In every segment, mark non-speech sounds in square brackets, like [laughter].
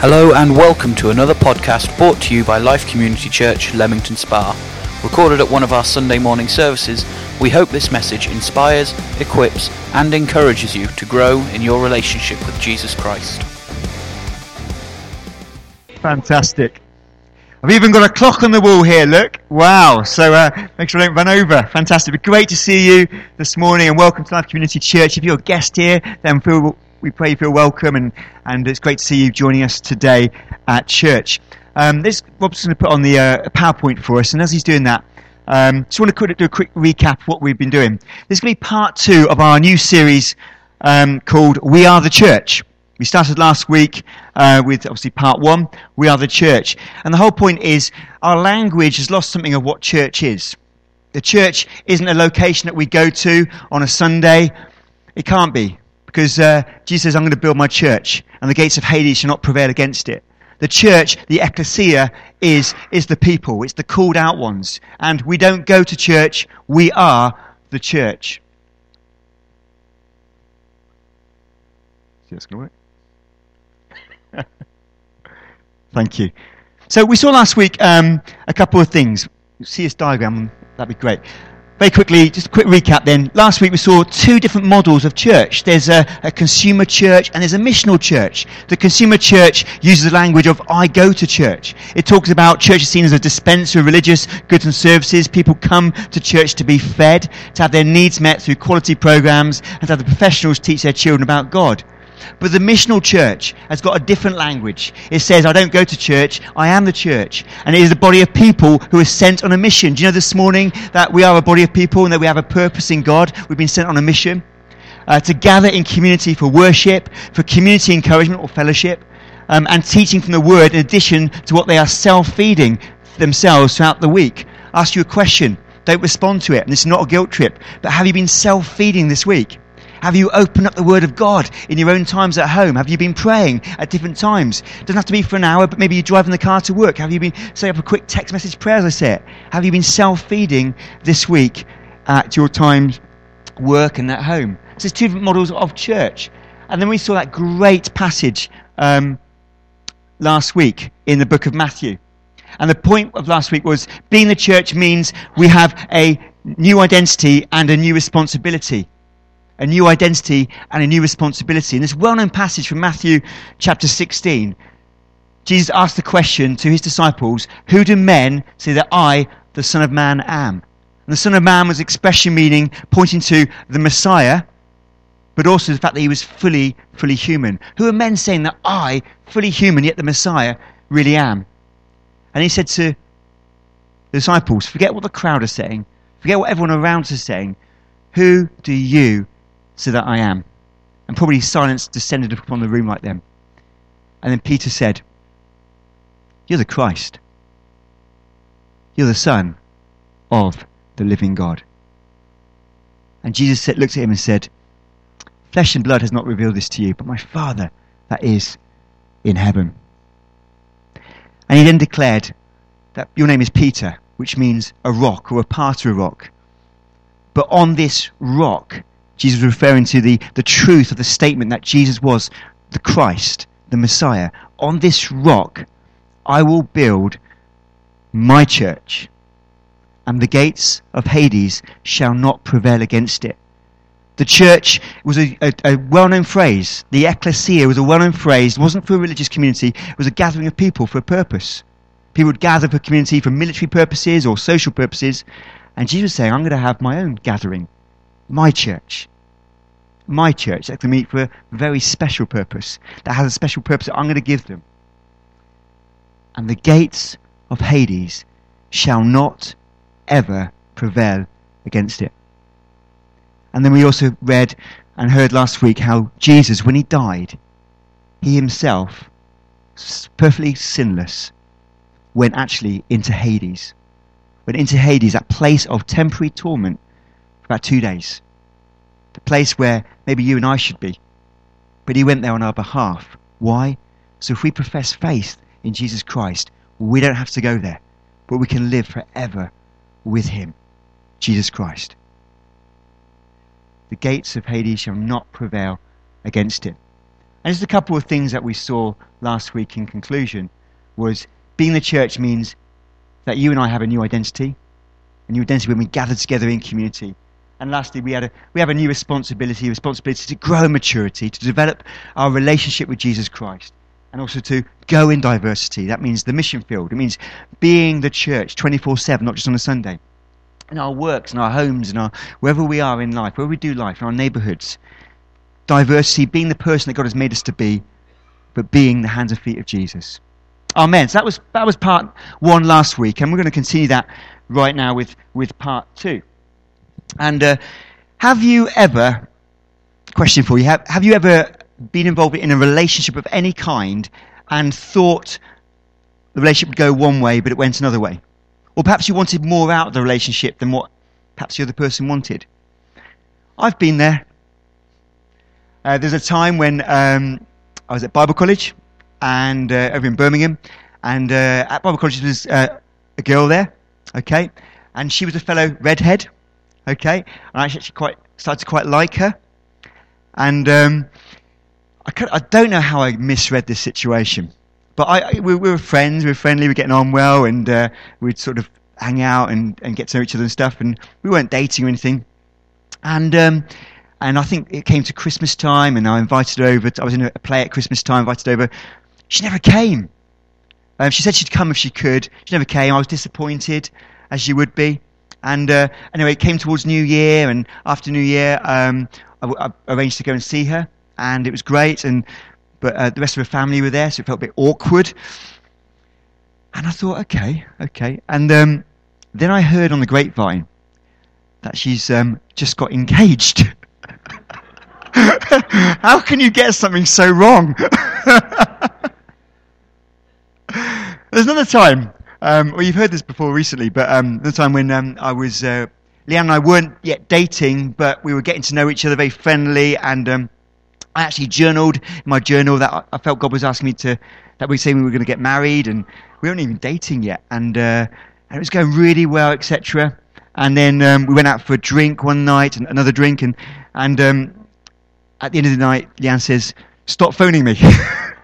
Hello and welcome to another podcast brought to you by Life Community Church, Leamington Spa. Recorded at one of our Sunday morning services, we hope this message inspires, equips, and encourages you to grow in your relationship with Jesus Christ. Fantastic. I've even got a clock on the wall here, look. Wow. So uh, make sure I don't run over. Fantastic. Great to see you this morning and welcome to Life Community Church. If you're a guest here, then feel, we pray you feel welcome and, and it's great to see you joining us today at church. Um, this Rob's going to put on the uh, PowerPoint for us, and as he's doing that, um, just want to do a quick recap of what we've been doing. This is going to be part two of our new series um, called We Are the Church. We started last week uh, with obviously part one, We Are the Church. And the whole point is our language has lost something of what church is. The church isn't a location that we go to on a Sunday. It can't be. Because uh, Jesus says, I'm going to build my church, and the gates of Hades shall not prevail against it. The church, the ecclesia, is, is the people. It's the called out ones. And we don't go to church, we are the church. See, that's going to work. [laughs] Thank you. So we saw last week um, a couple of things. See this diagram, that'd be great. Very quickly, just a quick recap then. Last week we saw two different models of church. There's a, a, consumer church and there's a missional church. The consumer church uses the language of I go to church. It talks about church is seen as a dispenser of religious goods and services. People come to church to be fed, to have their needs met through quality programs, and to have the professionals teach their children about God. But the missional church has got a different language. It says, I don't go to church, I am the church. And it is a body of people who are sent on a mission. Do you know this morning that we are a body of people and that we have a purpose in God? We've been sent on a mission uh, to gather in community for worship, for community encouragement or fellowship, um, and teaching from the Word in addition to what they are self feeding themselves throughout the week. I ask you a question. Don't respond to it. And this is not a guilt trip. But have you been self feeding this week? Have you opened up the Word of God in your own times at home? Have you been praying at different times? It doesn't have to be for an hour, but maybe you're driving the car to work. Have you been setting up a quick text message prayer, as I said? Have you been self-feeding this week at your times work and at home? So there's two different models of church. And then we saw that great passage um, last week in the book of Matthew. And the point of last week was being the church means we have a new identity and a new responsibility a new identity and a new responsibility. In this well known passage from Matthew chapter 16, Jesus asked the question to his disciples Who do men say that I, the Son of Man, am? And the Son of Man was expression meaning pointing to the Messiah, but also the fact that he was fully, fully human. Who are men saying that I, fully human, yet the Messiah, really am? And he said to the disciples, Forget what the crowd are saying, forget what everyone around us is saying. Who do you so that I am. And probably silence descended upon the room like them. And then Peter said, You're the Christ. You're the Son of the living God. And Jesus said, looked at him and said, Flesh and blood has not revealed this to you, but my Father that is in heaven. And he then declared that your name is Peter, which means a rock or a part of a rock. But on this rock, Jesus was referring to the, the truth of the statement that Jesus was the Christ, the Messiah. On this rock, I will build my church, and the gates of Hades shall not prevail against it. The church was a, a, a well known phrase. The ecclesia was a well known phrase. It wasn't for a religious community, it was a gathering of people for a purpose. People would gather for community for military purposes or social purposes. And Jesus was saying, I'm going to have my own gathering my church. My church that can meet for a very special purpose, that has a special purpose that I'm going to give them. And the gates of Hades shall not ever prevail against it. And then we also read and heard last week how Jesus, when he died, he himself, perfectly sinless, went actually into Hades. Went into Hades, that place of temporary torment, about two days. The place where maybe you and I should be. But he went there on our behalf. Why? So if we profess faith in Jesus Christ, we don't have to go there, but we can live forever with him, Jesus Christ. The gates of Hades shall not prevail against it. And just a couple of things that we saw last week in conclusion was being the church means that you and I have a new identity, a new identity when we gather together in community. And lastly, we, had a, we have a new responsibility, responsibility to grow in maturity, to develop our relationship with Jesus Christ, and also to go in diversity. That means the mission field. It means being the church 24 7, not just on a Sunday. In our works, in our homes, in our wherever we are in life, wherever we do life, in our neighbourhoods. Diversity, being the person that God has made us to be, but being the hands and feet of Jesus. Amen. So that was that was part one last week, and we're going to continue that right now with with part two. And uh, have you ever? Question for you: have, have you ever been involved in a relationship of any kind and thought the relationship would go one way, but it went another way, or perhaps you wanted more out of the relationship than what perhaps the other person wanted? I've been there. Uh, there's a time when um, I was at Bible college and uh, over in Birmingham, and uh, at Bible College there was uh, a girl there, okay, and she was a fellow redhead, okay, I actually quite started to quite like her, and um, I, I don't know how I misread this situation, but I, I we, we, were friends, we were friendly, we were getting on well, and uh, we'd sort of hang out and, and get to know each other and stuff, and we weren't dating or anything, and. Um, and I think it came to Christmas time, and I invited her over. To, I was in a play at Christmas time, invited over she never came. Um, she said she'd come if she could. She never came. I was disappointed, as you would be. And uh, anyway, it came towards New Year, and after New Year, um, I, I, arranged to go and see her, and it was great. And but uh, the rest of her family were there, so it felt a bit awkward. And I thought, okay, okay. And um, then I heard on the grapevine that she's um, just got engaged. [laughs] How can you get something so wrong? [laughs] There's another time, um, well, you've heard this before recently, but um, the time when um, I was, uh, Leanne and I weren't yet dating, but we were getting to know each other very friendly, and um, I actually journaled in my journal that I felt God was asking me to, that we say we were going to get married, and we weren't even dating yet, and, uh, and it was going really well, etc. And then um, we went out for a drink one night, and another drink, and, and um, at the end of the night, Leanne says, "Stop phoning me." [laughs]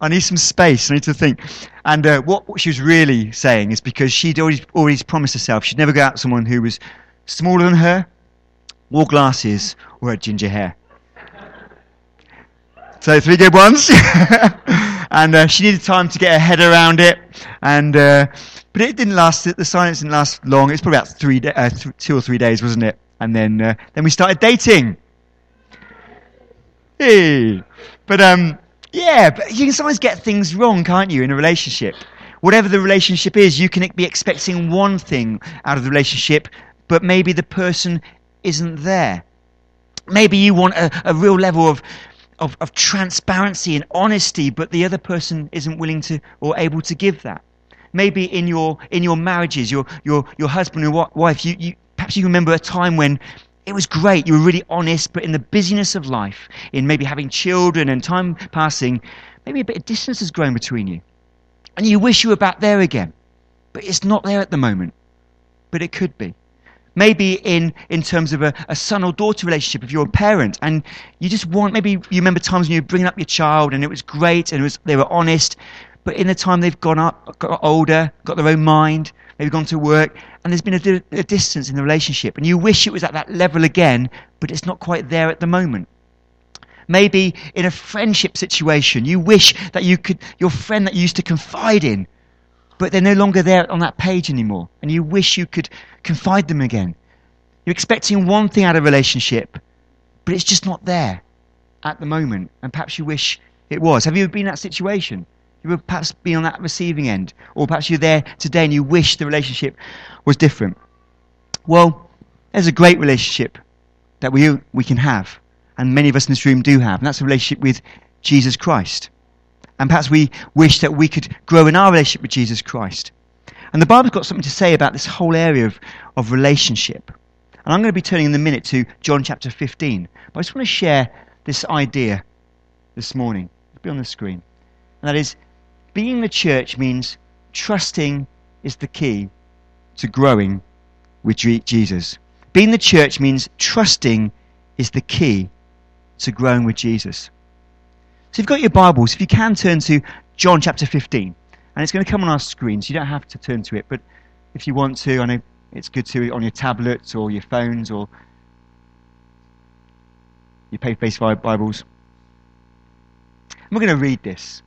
I need some space. I need to think. And uh, what, she was really saying is because she'd already, already promised herself she'd never go out with someone who was smaller than her, wore glasses, or had ginger hair. So three good ones. [laughs] and uh, she needed time to get her head around it. And uh, but it didn't last. The silence didn't last long. It was probably about three, uh, th- two or three days, wasn't it? And then uh, then we started dating. Hey, but um, yeah, but you can sometimes get things wrong, can't you, in a relationship? Whatever the relationship is, you can be expecting one thing out of the relationship, but maybe the person isn't there. Maybe you want a, a real level of, of, of transparency and honesty, but the other person isn't willing to or able to give that. Maybe in your in your marriages, your your your husband or wife, you, you perhaps you remember a time when it was great. You were really honest, but in the busyness of life, in maybe having children and time passing, maybe a bit of distance has grown between you. And you wish you were back there again. But it's not there at the moment. But it could be. Maybe in, in terms of a, a son or daughter relationship, if you're a parent and you just want, maybe you remember times when you were bringing up your child and it was great and was, they were honest, but in the time they've gone up, got older, got their own mind, maybe gone to work, and there's been a, a distance in the relationship, and you wish it was at that level again, but it's not quite there at the moment. Maybe in a friendship situation, you wish that you could, your friend that you used to confide in, but they're no longer there on that page anymore, and you wish you could confide them again. You're expecting one thing out of a relationship, but it's just not there at the moment, and perhaps you wish it was. Have you ever been in that situation? You would perhaps be on that receiving end, or perhaps you're there today and you wish the relationship was different. Well, there's a great relationship that we, we can have, and many of us in this room do have, and that's a relationship with Jesus Christ. And perhaps we wish that we could grow in our relationship with Jesus Christ. And the Bible's got something to say about this whole area of, of relationship. And I'm going to be turning in a minute to John chapter 15. But I just want to share this idea this morning. It'll be on the screen. And that is being the church means trusting is the key to growing with Jesus. Being the church means trusting is the key to growing with Jesus. So you've got your Bibles, if you can turn to John chapter 15, and it's going to come on our screen, so you don't have to turn to it, but if you want to, I know it's good to on your tablets or your phones or your paper-based Bibles. We're going to read this.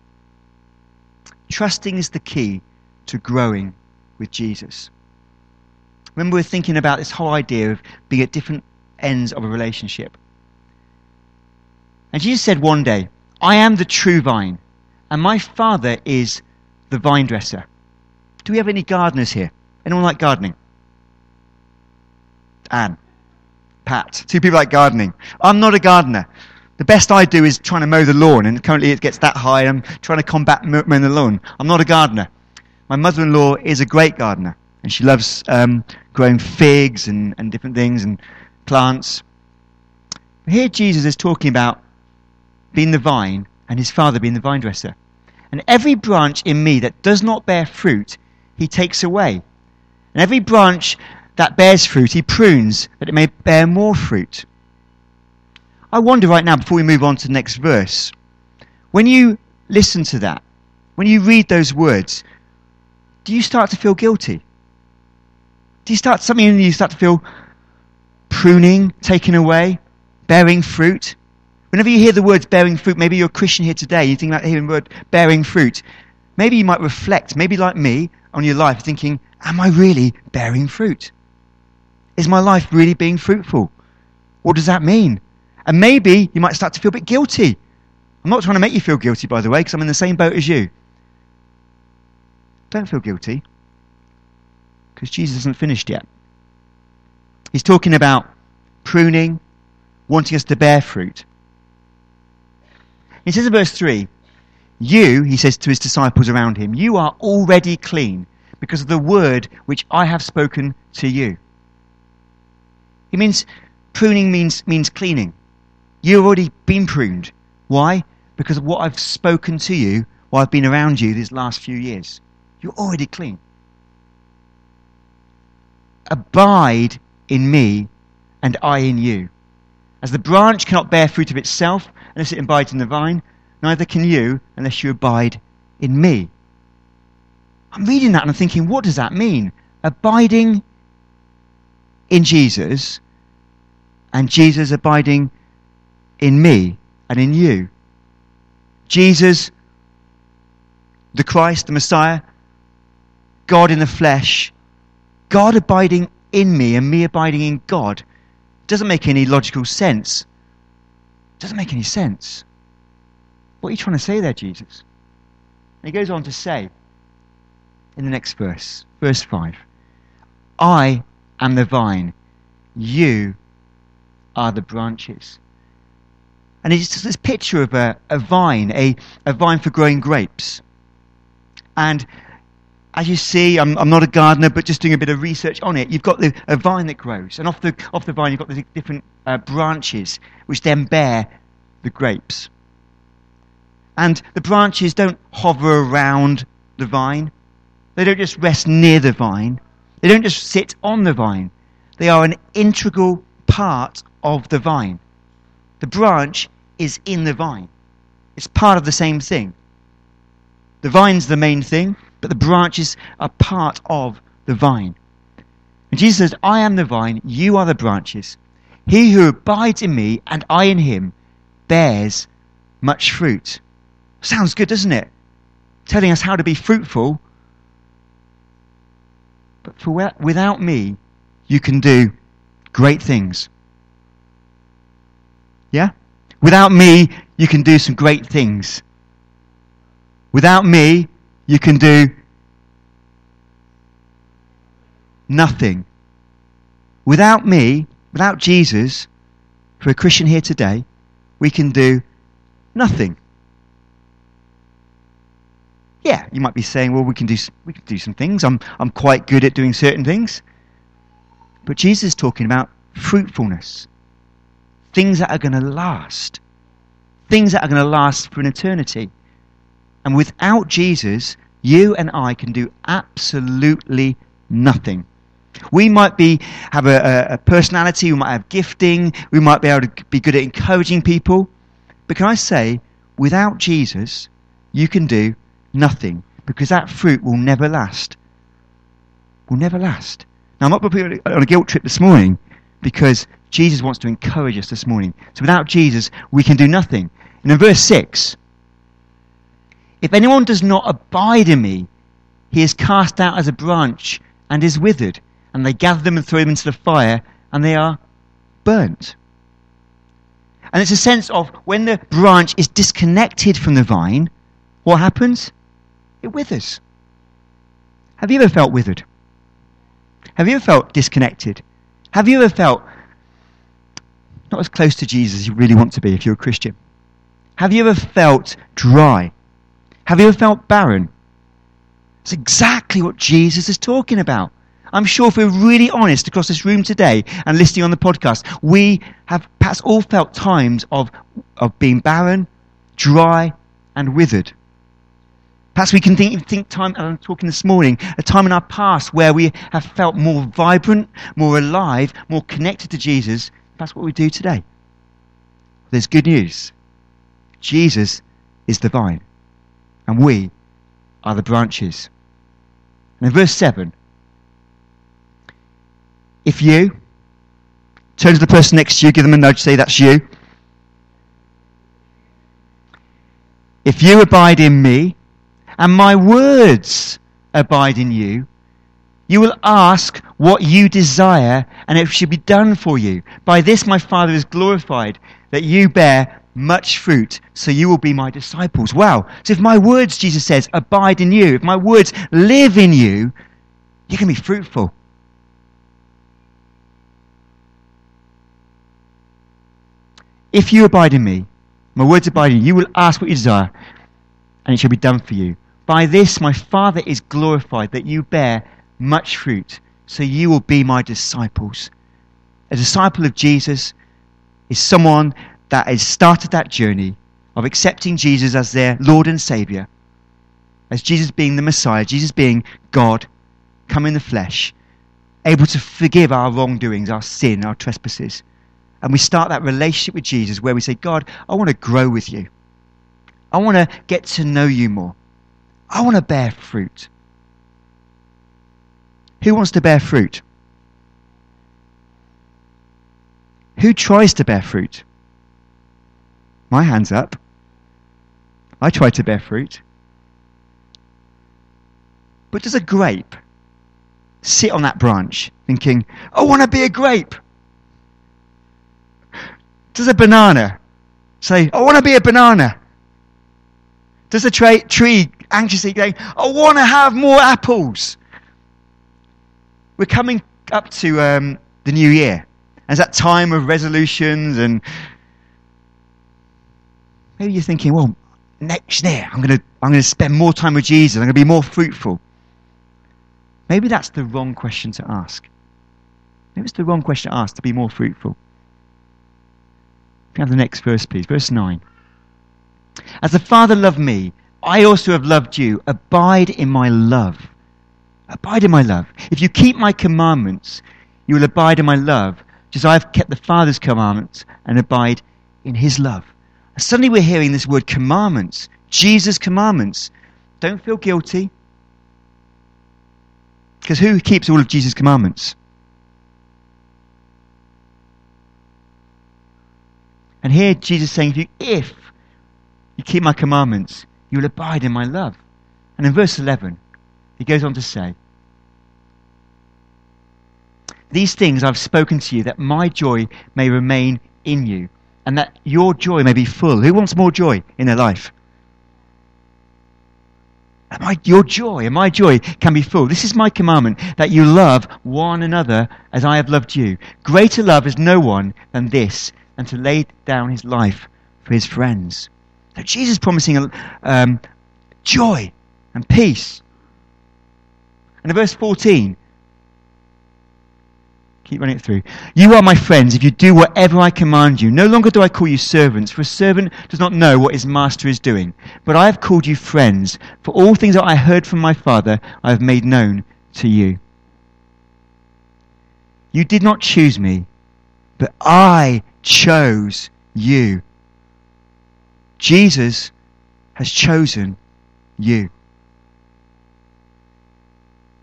Trusting is the key to growing with Jesus. Remember, we're thinking about this whole idea of being at different ends of a relationship. And Jesus said one day, I am the true vine, and my Father is the vine dresser. Do we have any gardeners here? Anyone like gardening? Anne. Pat. Two people like gardening. I'm not a gardener. The best I do is trying to mow the lawn, and currently it gets that high. I'm trying to combat mowing the lawn. I'm not a gardener. My mother-in-law is a great gardener, and she loves um, growing figs and, and different things and plants. Here Jesus is talking about being the vine and his father being the vine dresser. And every branch in me that does not bear fruit, he takes away. And every branch that bears fruit, he prunes that it may bear more fruit. I wonder right now, before we move on to the next verse, when you listen to that, when you read those words, do you start to feel guilty? Do you start something in you start to feel pruning, taken away, bearing fruit? Whenever you hear the words bearing fruit, maybe you're a Christian here today, you think about hearing the word bearing fruit. Maybe you might reflect, maybe like me, on your life, thinking, Am I really bearing fruit? Is my life really being fruitful? What does that mean? And maybe you might start to feel a bit guilty. I'm not trying to make you feel guilty, by the way, because I'm in the same boat as you. Don't feel guilty, because Jesus isn't finished yet. He's talking about pruning, wanting us to bear fruit. He says in verse 3 You, he says to his disciples around him, you are already clean because of the word which I have spoken to you. He means pruning means, means cleaning. You've already been pruned. Why? Because of what I've spoken to you while I've been around you these last few years. You're already clean. Abide in me and I in you. As the branch cannot bear fruit of itself unless it abides in the vine, neither can you unless you abide in me. I'm reading that and I'm thinking, what does that mean? Abiding in Jesus and Jesus abiding in me and in you. Jesus, the Christ, the Messiah, God in the flesh, God abiding in me and me abiding in God doesn't make any logical sense. Doesn't make any sense. What are you trying to say there, Jesus? And he goes on to say in the next verse, verse 5 I am the vine, you are the branches. And it's just this picture of a, a vine, a, a vine for growing grapes. And as you see, I'm, I'm not a gardener, but just doing a bit of research on it. You've got the, a vine that grows, and off the, off the vine, you've got the different uh, branches, which then bear the grapes. And the branches don't hover around the vine, they don't just rest near the vine, they don't just sit on the vine. They are an integral part of the vine. The branch is in the vine, it's part of the same thing. The vine's the main thing, but the branches are part of the vine. And Jesus says, I am the vine, you are the branches. He who abides in me and I in him bears much fruit. Sounds good, doesn't it? Telling us how to be fruitful. But for, without me, you can do great things. Yeah? Without me, you can do some great things. Without me, you can do nothing. Without me, without Jesus, for a Christian here today, we can do nothing. Yeah, you might be saying, well, we can do, we can do some things. I'm, I'm quite good at doing certain things. But Jesus is talking about fruitfulness, things that are going to last, things that are going to last for an eternity. And without Jesus, you and I can do absolutely nothing. We might be have a, a, personality, we might have gifting, we might be able to be good at encouraging people. But can I say, without Jesus, you can do nothing because that fruit will never last. Will never last. Now, I'm not on a guilt trip this morning because Jesus wants to encourage us this morning. So without Jesus, we can do nothing. And in verse 6, if anyone does not abide in me, he is cast out as a branch and is withered. And they gather them and throw them into the fire, and they are burnt. And it's a sense of when the branch is disconnected from the vine, what happens? It withers. Have you ever felt withered? Have you ever felt disconnected? Have you ever felt not as close to Jesus as you really want to be if you're a Christian? Have you ever felt dry? Have you ever felt barren? It's exactly what Jesus is talking about. I'm sure if we're really honest across this room today and listening on the podcast, we have perhaps all felt times of, of being barren, dry, and withered. Perhaps we can think, think time, and I'm talking this morning, a time in our past where we have felt more vibrant, more alive, more connected to Jesus. That's what we do today. There's good news. Jesus is the vine, and we are the branches. And in verse 7, if you turn to the person next to you, give them a nudge, say, That's you. If you abide in me, and my words abide in you, you will ask what you desire, and it shall be done for you. By this my Father is glorified, that you bear much fruit, so you will be my disciples. Wow. So if my words, Jesus says, abide in you, if my words live in you, you can be fruitful. If you abide in me, my words abide in you, you will ask what you desire, and it shall be done for you. By this my Father is glorified, that you bear much fruit, so you will be my disciples. A disciple of Jesus is someone that has started that journey of accepting Jesus as their Lord and Savior, as Jesus being the Messiah, Jesus being God, come in the flesh, able to forgive our wrongdoings, our sin, our trespasses. And we start that relationship with Jesus where we say, God, I want to grow with you. I want to get to know you more. I want to bear fruit. Who wants to bear fruit? Who tries to bear fruit? My hand's up. I try to bear fruit. But does a grape sit on that branch thinking, I want to be a grape? Does a banana say, I want to be a banana? Does a tra- tree anxiously going, I want to have more apples? We're coming up to um, the new year. As that time of resolutions and maybe you're thinking, well, next year I'm going to I'm going to spend more time with Jesus. I'm going to be more fruitful. Maybe that's the wrong question to ask. Maybe it's the wrong question to ask to be more fruitful. Can have the next verse, please. Verse 9. As the Father loved me, I also have loved you. Abide in my love. Abide in my love. If you keep my commandments, you will abide in my love, just as I have kept the Father's commandments and abide in his love. And suddenly we're hearing this word commandments, Jesus' commandments. Don't feel guilty. Because who keeps all of Jesus' commandments? And here Jesus saying, if you, if you keep my commandments, you will abide in my love. And in verse 11, he goes on to say, These things I've spoken to you, that my joy may remain in you, and that your joy may be full. Who wants more joy in their life? My, your joy and my joy can be full. This is my commandment that you love one another as I have loved you. Greater love is no one than this, than to lay down his life for his friends. So Jesus promising um, joy and peace. And in verse 14, keep running it through. You are my friends if you do whatever I command you. No longer do I call you servants, for a servant does not know what his master is doing. But I have called you friends, for all things that I heard from my Father I have made known to you. You did not choose me, but I chose you. Jesus has chosen you.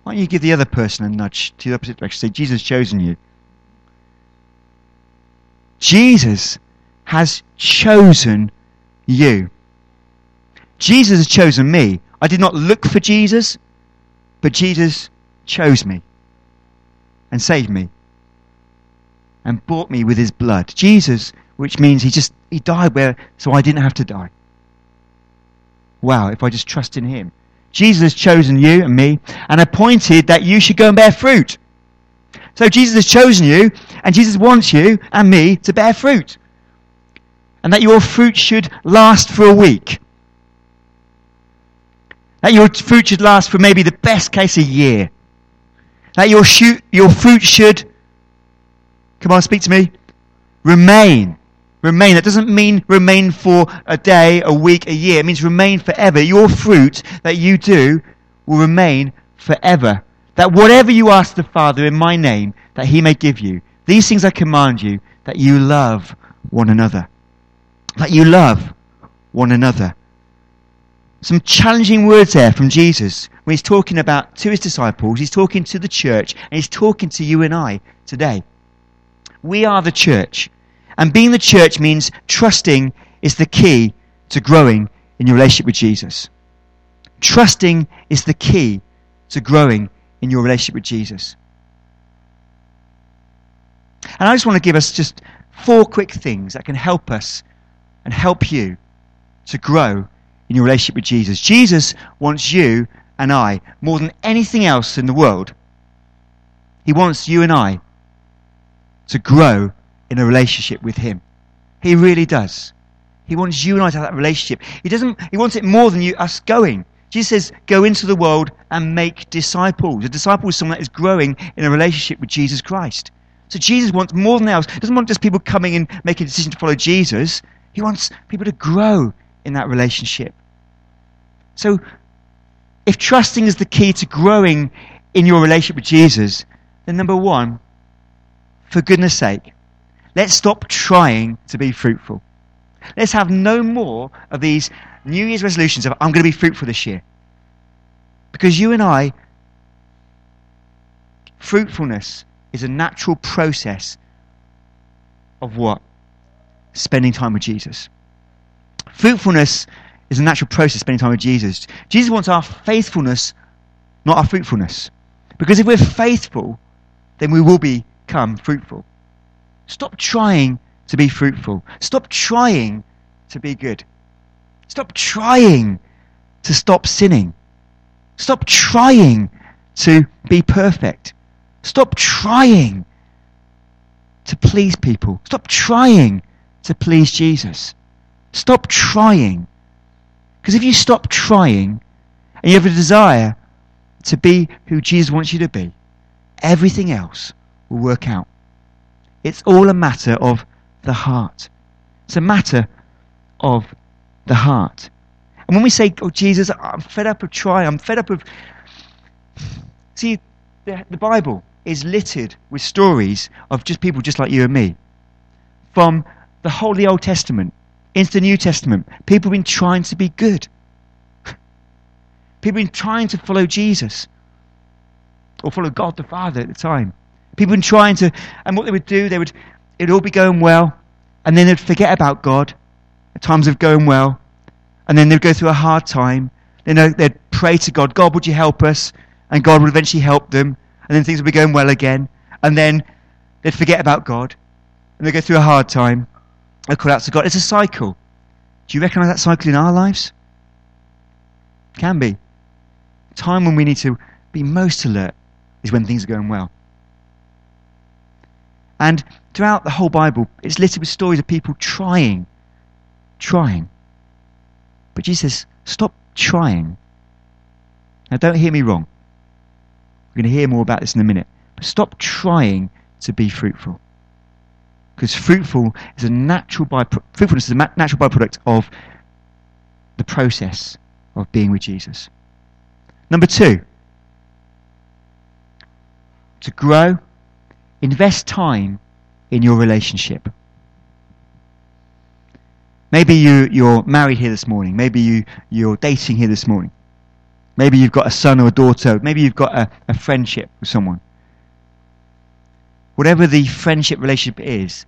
Why don't you give the other person a nudge to the opposite direction? Say, Jesus has chosen you. Jesus has chosen you. Jesus has chosen me. I did not look for Jesus, but Jesus chose me and saved me and bought me with his blood. Jesus, which means he just he died where so I didn't have to die. Wow, if I just trust in him. Jesus has chosen you and me and appointed that you should go and bear fruit. So Jesus has chosen you and Jesus wants you and me to bear fruit. And that your fruit should last for a week. That your fruit should last for maybe the best case a year. That your, shoot, your fruit should, come on, speak to me, remain. Remain. That doesn't mean remain for a day, a week, a year. It means remain forever. Your fruit that you do will remain forever. That whatever you ask the Father in my name, that he may give you. These things I command you, that you love one another. That you love one another. Some challenging words there from Jesus when he's talking about to his disciples, he's talking to the church, and he's talking to you and I today. We are the church. And being the church means trusting is the key to growing in your relationship with Jesus. Trusting is the key to growing in your relationship with Jesus. And I just want to give us just four quick things that can help us and help you to grow in your relationship with Jesus. Jesus wants you and I more than anything else in the world. He wants you and I to grow in a relationship with Him. He really does. He wants you and I to have that relationship. He doesn't. He wants it more than you us going. Jesus says, "Go into the world and make disciples." A disciple is someone that is growing in a relationship with Jesus Christ. So Jesus wants more than else. He doesn't want just people coming and making a decision to follow Jesus. He wants people to grow in that relationship. So, if trusting is the key to growing in your relationship with Jesus, then number one, for goodness sake, let's stop trying to be fruitful. Let's have no more of these New Year's resolutions of, I'm going to be fruitful this year. Because you and I, fruitfulness is a natural process of what? Spending time with Jesus. Fruitfulness is a natural process spending time with Jesus. Jesus wants our faithfulness, not our fruitfulness. Because if we're faithful, then we will become fruitful. Stop trying to be fruitful. Stop trying to be good. Stop trying to stop sinning. Stop trying to be perfect. Stop trying to please people. Stop trying to please Jesus. Stop trying. Because if you stop trying and you have a desire to be who Jesus wants you to be, everything else will work out. It's all a matter of the heart. It's a matter of the heart. And when we say, Oh, Jesus, I'm fed up of trying, I'm fed up of. See, the, the Bible is littered with stories of just people just like you and me. From the the Old Testament into the New Testament, people have been trying to be good. People have been trying to follow Jesus or follow God the Father at the time. People been trying to, and what they would do, they would, it'd all be going well, and then they'd forget about God at times of going well, and then they'd go through a hard time. Then they'd pray to God, God, would you help us? And God would eventually help them, and then things would be going well again. And then they'd forget about God, and they'd go through a hard time. They'd call out to God. It's a cycle. Do you recognize that cycle in our lives? Can be. Time when we need to be most alert is when things are going well. And throughout the whole Bible, it's littered with stories of people trying, trying. But Jesus says, stop trying. Now, don't hear me wrong. We're going to hear more about this in a minute. But stop trying to be fruitful. Because fruitful is a natural bypro- fruitfulness is a natural byproduct of the process of being with Jesus. Number two, to grow invest time in your relationship. Maybe you, you're married here this morning. Maybe you, you're dating here this morning. Maybe you've got a son or a daughter. Maybe you've got a, a friendship with someone. Whatever the friendship relationship is,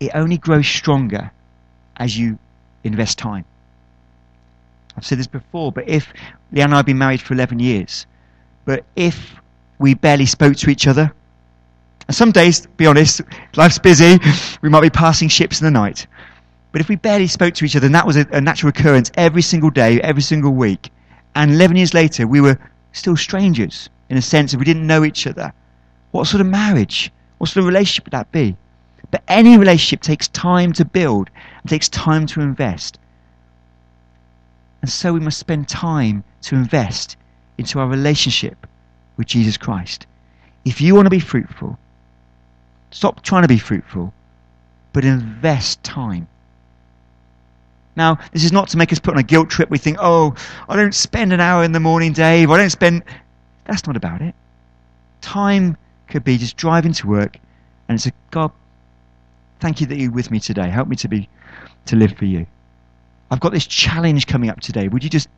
it only grows stronger as you invest time. I've said this before, but if Leanne and I have been married for 11 years, but if we barely spoke to each other, and some days, to be honest, life's busy, we might be passing ships in the night. But if we barely spoke to each other, and that was a, a natural occurrence every single day, every single week, and 11 years later, we were still strangers in a sense if we didn't know each other, what sort of marriage, what sort of relationship would that be? But any relationship takes time to build, and takes time to invest. And so we must spend time to invest into our relationship with Jesus Christ. If you want to be fruitful, stop trying to be fruitful, but invest time. Now, this is not to make us put on a guilt trip. We think, oh, I don't spend an hour in the morning, Dave. I don't spend. That's not about it. Time could be just driving to work, and it's a God. Thank you that you're with me today. Help me to be to live for you. I've got this challenge coming up today. Would you just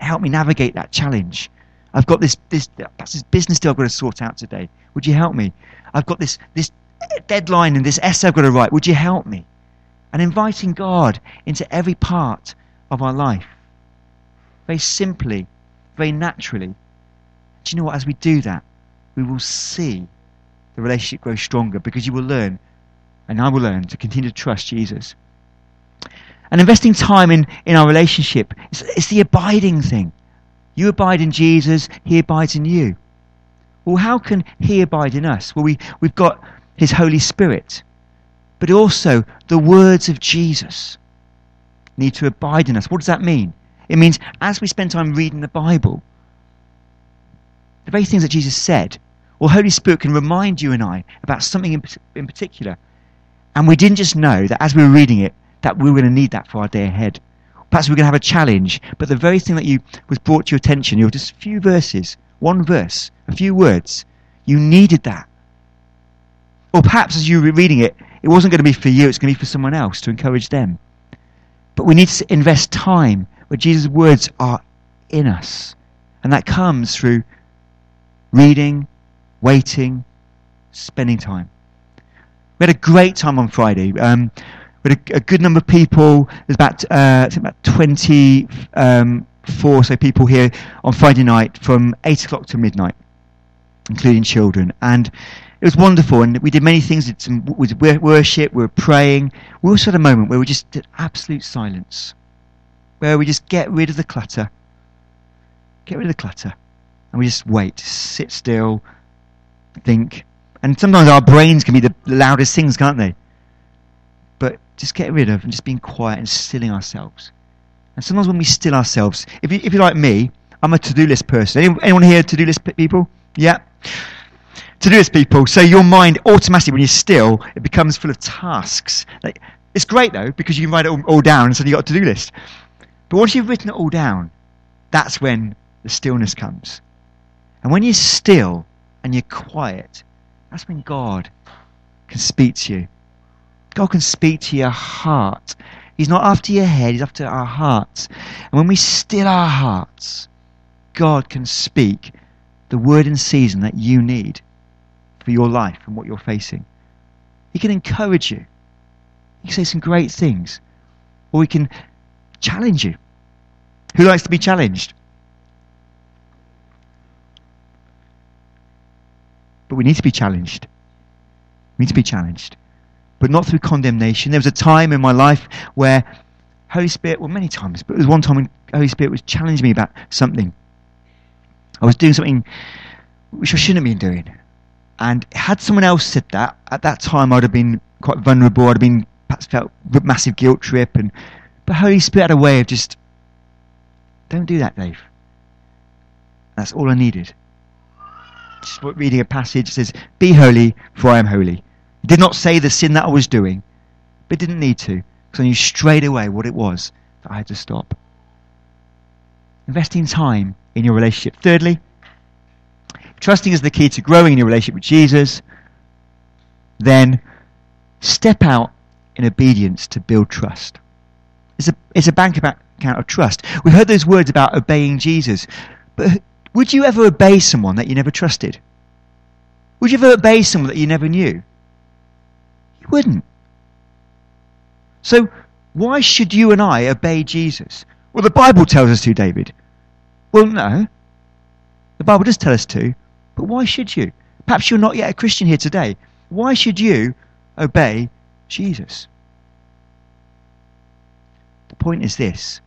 help me navigate that challenge? I've got this this this business deal I've got to sort out today. Would you help me? I've got this this deadline and this essay I've got to write. Would you help me? And inviting God into every part of our life. Very simply, very naturally. Do you know what? As we do that, we will see the relationship grow stronger because you will learn, and I will learn, to continue to trust Jesus. And investing time in, in our relationship, it's the abiding thing. You abide in Jesus, He abides in you. Well, how can He abide in us? Well, we, we've got His Holy Spirit, but also the words of Jesus need to abide in us. What does that mean? It means as we spend time reading the Bible, the very things that Jesus said, or Holy Spirit can remind you and I about something in, in particular. And we didn't just know that as we were reading it, that we were going to need that for our day ahead. Perhaps we we're going to have a challenge, but the very thing that you was brought to your attention, you were just a few verses, one verse, a few words, you needed that. Or perhaps as you were reading it, it wasn't going to be for you, it's going to be for someone else to encourage them. But we need to invest time where Jesus' words are in us. And that comes through reading, waiting, spending time. We had a great time on Friday. Um, had a, a, good number of people. There's about uh, about 24 um, so people here on Friday night from 8 o'clock to midnight, including children. And it was wonderful, and we did many things. Did some worship, we were praying. We also had a moment where we just did absolute silence, where we just get rid of the clutter, get rid of the clutter, and we just wait, sit still, think. And sometimes our brains can be the loudest things, can't they? Just get rid of and just being quiet and stilling ourselves. And sometimes when we still ourselves, if, you, if you're like me, I'm a to-do list person. Anyone, here to-do list people? Yeah. To-do list people. So your mind automatically, when you're still, it becomes full of tasks. Like, it's great though because you can write it all, all down and so you've got a to-do list. But once you've written it all down, that's when the stillness comes. And when you're still and you're quiet, that's when God can speak to you. God can speak to your heart. He's not after your head, He's after our hearts. And when we still our hearts, God can speak the word in season that you need for your life and what you're facing. He can encourage you. He can say some great things. Or he can challenge you. Who likes to be challenged? But we need to be challenged. We need to be challenged. But not through condemnation. There was a time in my life where Holy Spirit, well, many times, but there was one time when Holy Spirit was challenging me about something. I was doing something which I shouldn't have been doing. And had someone else said that, at that time I'd have been quite vulnerable. I'd have been perhaps felt massive guilt trip. And but Holy Spirit had a way of just, don't do that, Dave. That's all I needed just reading a passage says, Be holy, for I am holy. Did not say the sin that I was doing, but didn't need to, because I knew straight away what it was that I had to stop. Investing time in your relationship. Thirdly, trusting is the key to growing in your relationship with Jesus, then step out in obedience to build trust. It's a, it's a bank account of trust. We heard those words about obeying Jesus, but would you ever obey someone that you never trusted? Would you ever obey someone that you never knew? You wouldn't. So, why should you and I obey Jesus? Well, the Bible tells us to, David. Well, no. The Bible does tell us to, but why should you? Perhaps you're not yet a Christian here today. Why should you obey Jesus? The point is this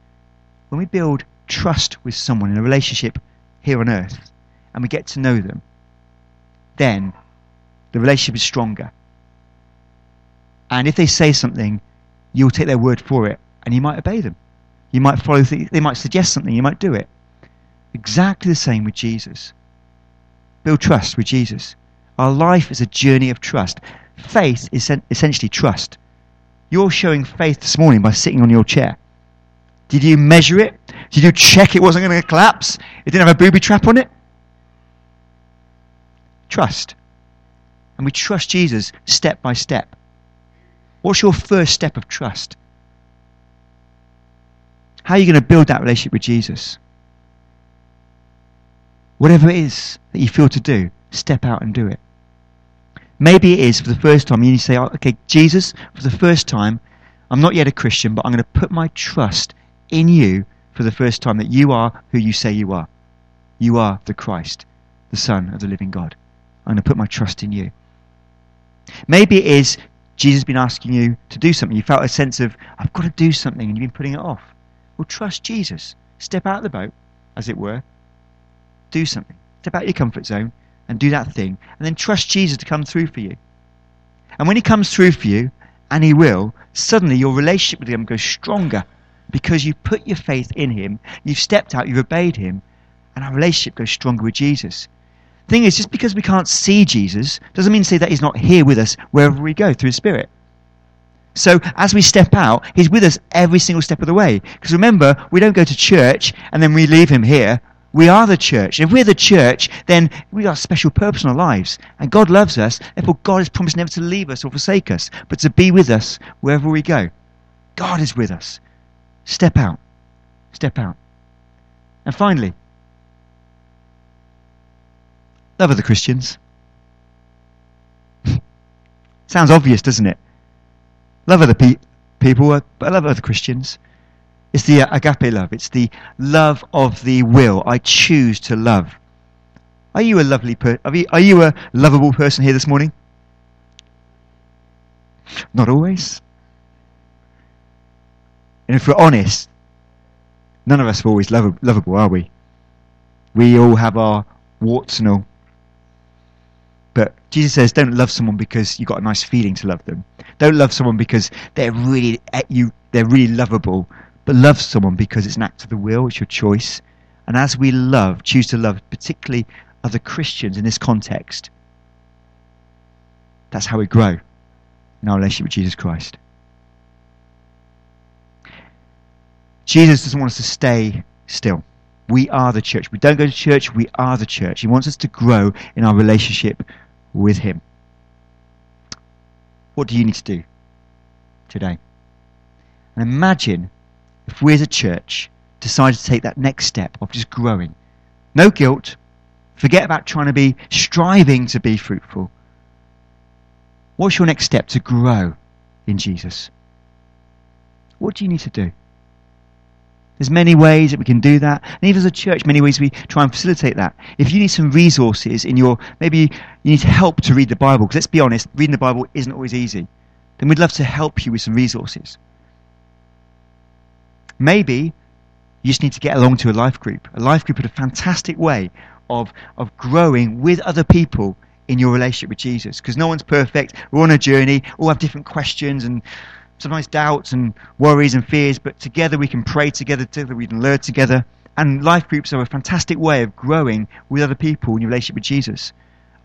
when we build trust with someone in a relationship here on earth and we get to know them, then the relationship is stronger. And if they say something, you'll take their word for it and you might obey them. You might follow, th- they might suggest something, you might do it. Exactly the same with Jesus. Build trust with Jesus. Our life is a journey of trust. Faith is essentially trust. You're showing faith this morning by sitting on your chair. Did you measure it? Did you check it wasn't going to collapse? It didn't have a booby trap on it? Trust. And we trust Jesus step by step. What's your first step of trust? How are you going to build that relationship with Jesus? Whatever it is that you feel to do, step out and do it. Maybe it is for the first time you need to say, oh, okay, Jesus, for the first time, I'm not yet a Christian, but I'm going to put my trust in you for the first time that you are who you say you are. You are the Christ, the Son of the living God. I'm going to put my trust in you. Maybe it is Jesus has been asking you to do something. You felt a sense of, I've got to do something, and you've been putting it off. Well, trust Jesus. Step out of the boat, as it were. Do something. Step out of your comfort zone and do that thing. And then trust Jesus to come through for you. And when he comes through for you, and he will, suddenly your relationship with him goes stronger because you've put your faith in him, you've stepped out, you've obeyed him, and our relationship goes stronger with Jesus. Thing is, just because we can't see Jesus doesn't mean to say that he's not here with us wherever we go through Spirit. So as we step out, he's with us every single step of the way. Because remember, we don't go to church and then we leave him here. We are the church. If we're the church, then we got a special purpose in our lives. And God loves us. Therefore, God has promised never to leave us or forsake us, but to be with us wherever we go. God is with us. Step out. Step out. And finally, love other Christians. [laughs] Sounds obvious, doesn't it? Love other pe- people, uh, but I love other Christians. It's the uh, agape love. It's the love of the will. I choose to love. Are you a lovely per- are, are you a lovable person here this morning? Not always. And if we're honest, none of us are always lov- lovable, are we? We all have our warts and all. But Jesus says, don't love someone because you've got a nice feeling to love them. Don't love someone because they're really at you. They're really lovable. But love someone because it's an act of the will. It's your choice. And as we love, choose to love, particularly other Christians in this context, that's how we grow in our relationship with Jesus Christ. Jesus doesn't want us to stay still. We are the church. We don't go to church, we are the church. He wants us to grow in our relationship with Him. What do you need to do today? And imagine if we as a church decided to take that next step of just growing. No guilt. Forget about trying to be striving to be fruitful. What's your next step to grow in Jesus? What do you need to do? There's many ways that we can do that. And even as a church, many ways we try and facilitate that. If you need some resources in your, maybe you need help to read the Bible, because let's be honest, reading the Bible isn't always easy, then we'd love to help you with some resources. Maybe you just need to get along to a life group. A life group is a fantastic way of, of growing with other people in your relationship with Jesus, because no one's perfect. We're on a journey, all have different questions and sometimes doubts and worries and fears, but together we can pray together, together we can learn together. And life groups are a fantastic way of growing with other people in your relationship with Jesus.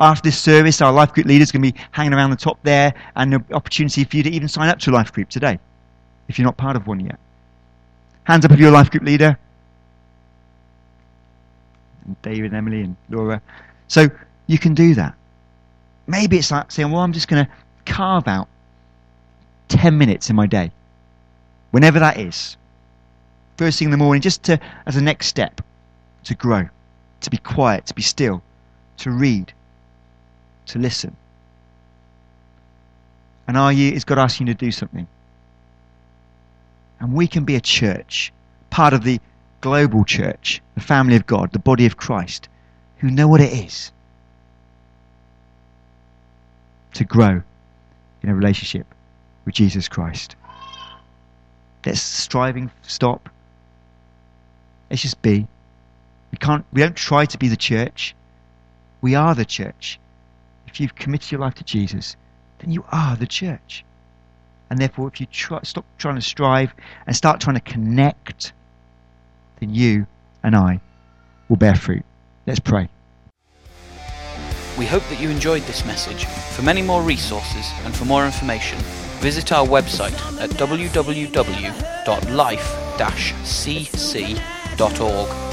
After this service, our life group leaders are going to be hanging around the top there, and an opportunity for you to even sign up to a life group today, if you're not part of one yet. Hands up if you're a life group leader. And David, and Emily, and Laura. So you can do that. Maybe it's like saying, well, I'm just going to carve out 10 minutes in my day, whenever that is, first thing in the morning, just to, as a next step, to grow, to be quiet, to be still, to read, to listen. And are you, is God asking you to do something? And we can be a church, part of the global church, the family of God, the body of Christ, who know what it is to grow in a relationship with Jesus Christ. Let's striving stop. Let's just be. We can't we don't try to be the church. We are the church. If you've committed your life to Jesus, then you are the church. And therefore if you try, stop trying to strive and start trying to connect, then you and I will bear fruit. Let's pray. We hope that you enjoyed this message. For many more resources and for more information, visit our website at www.life-cc.org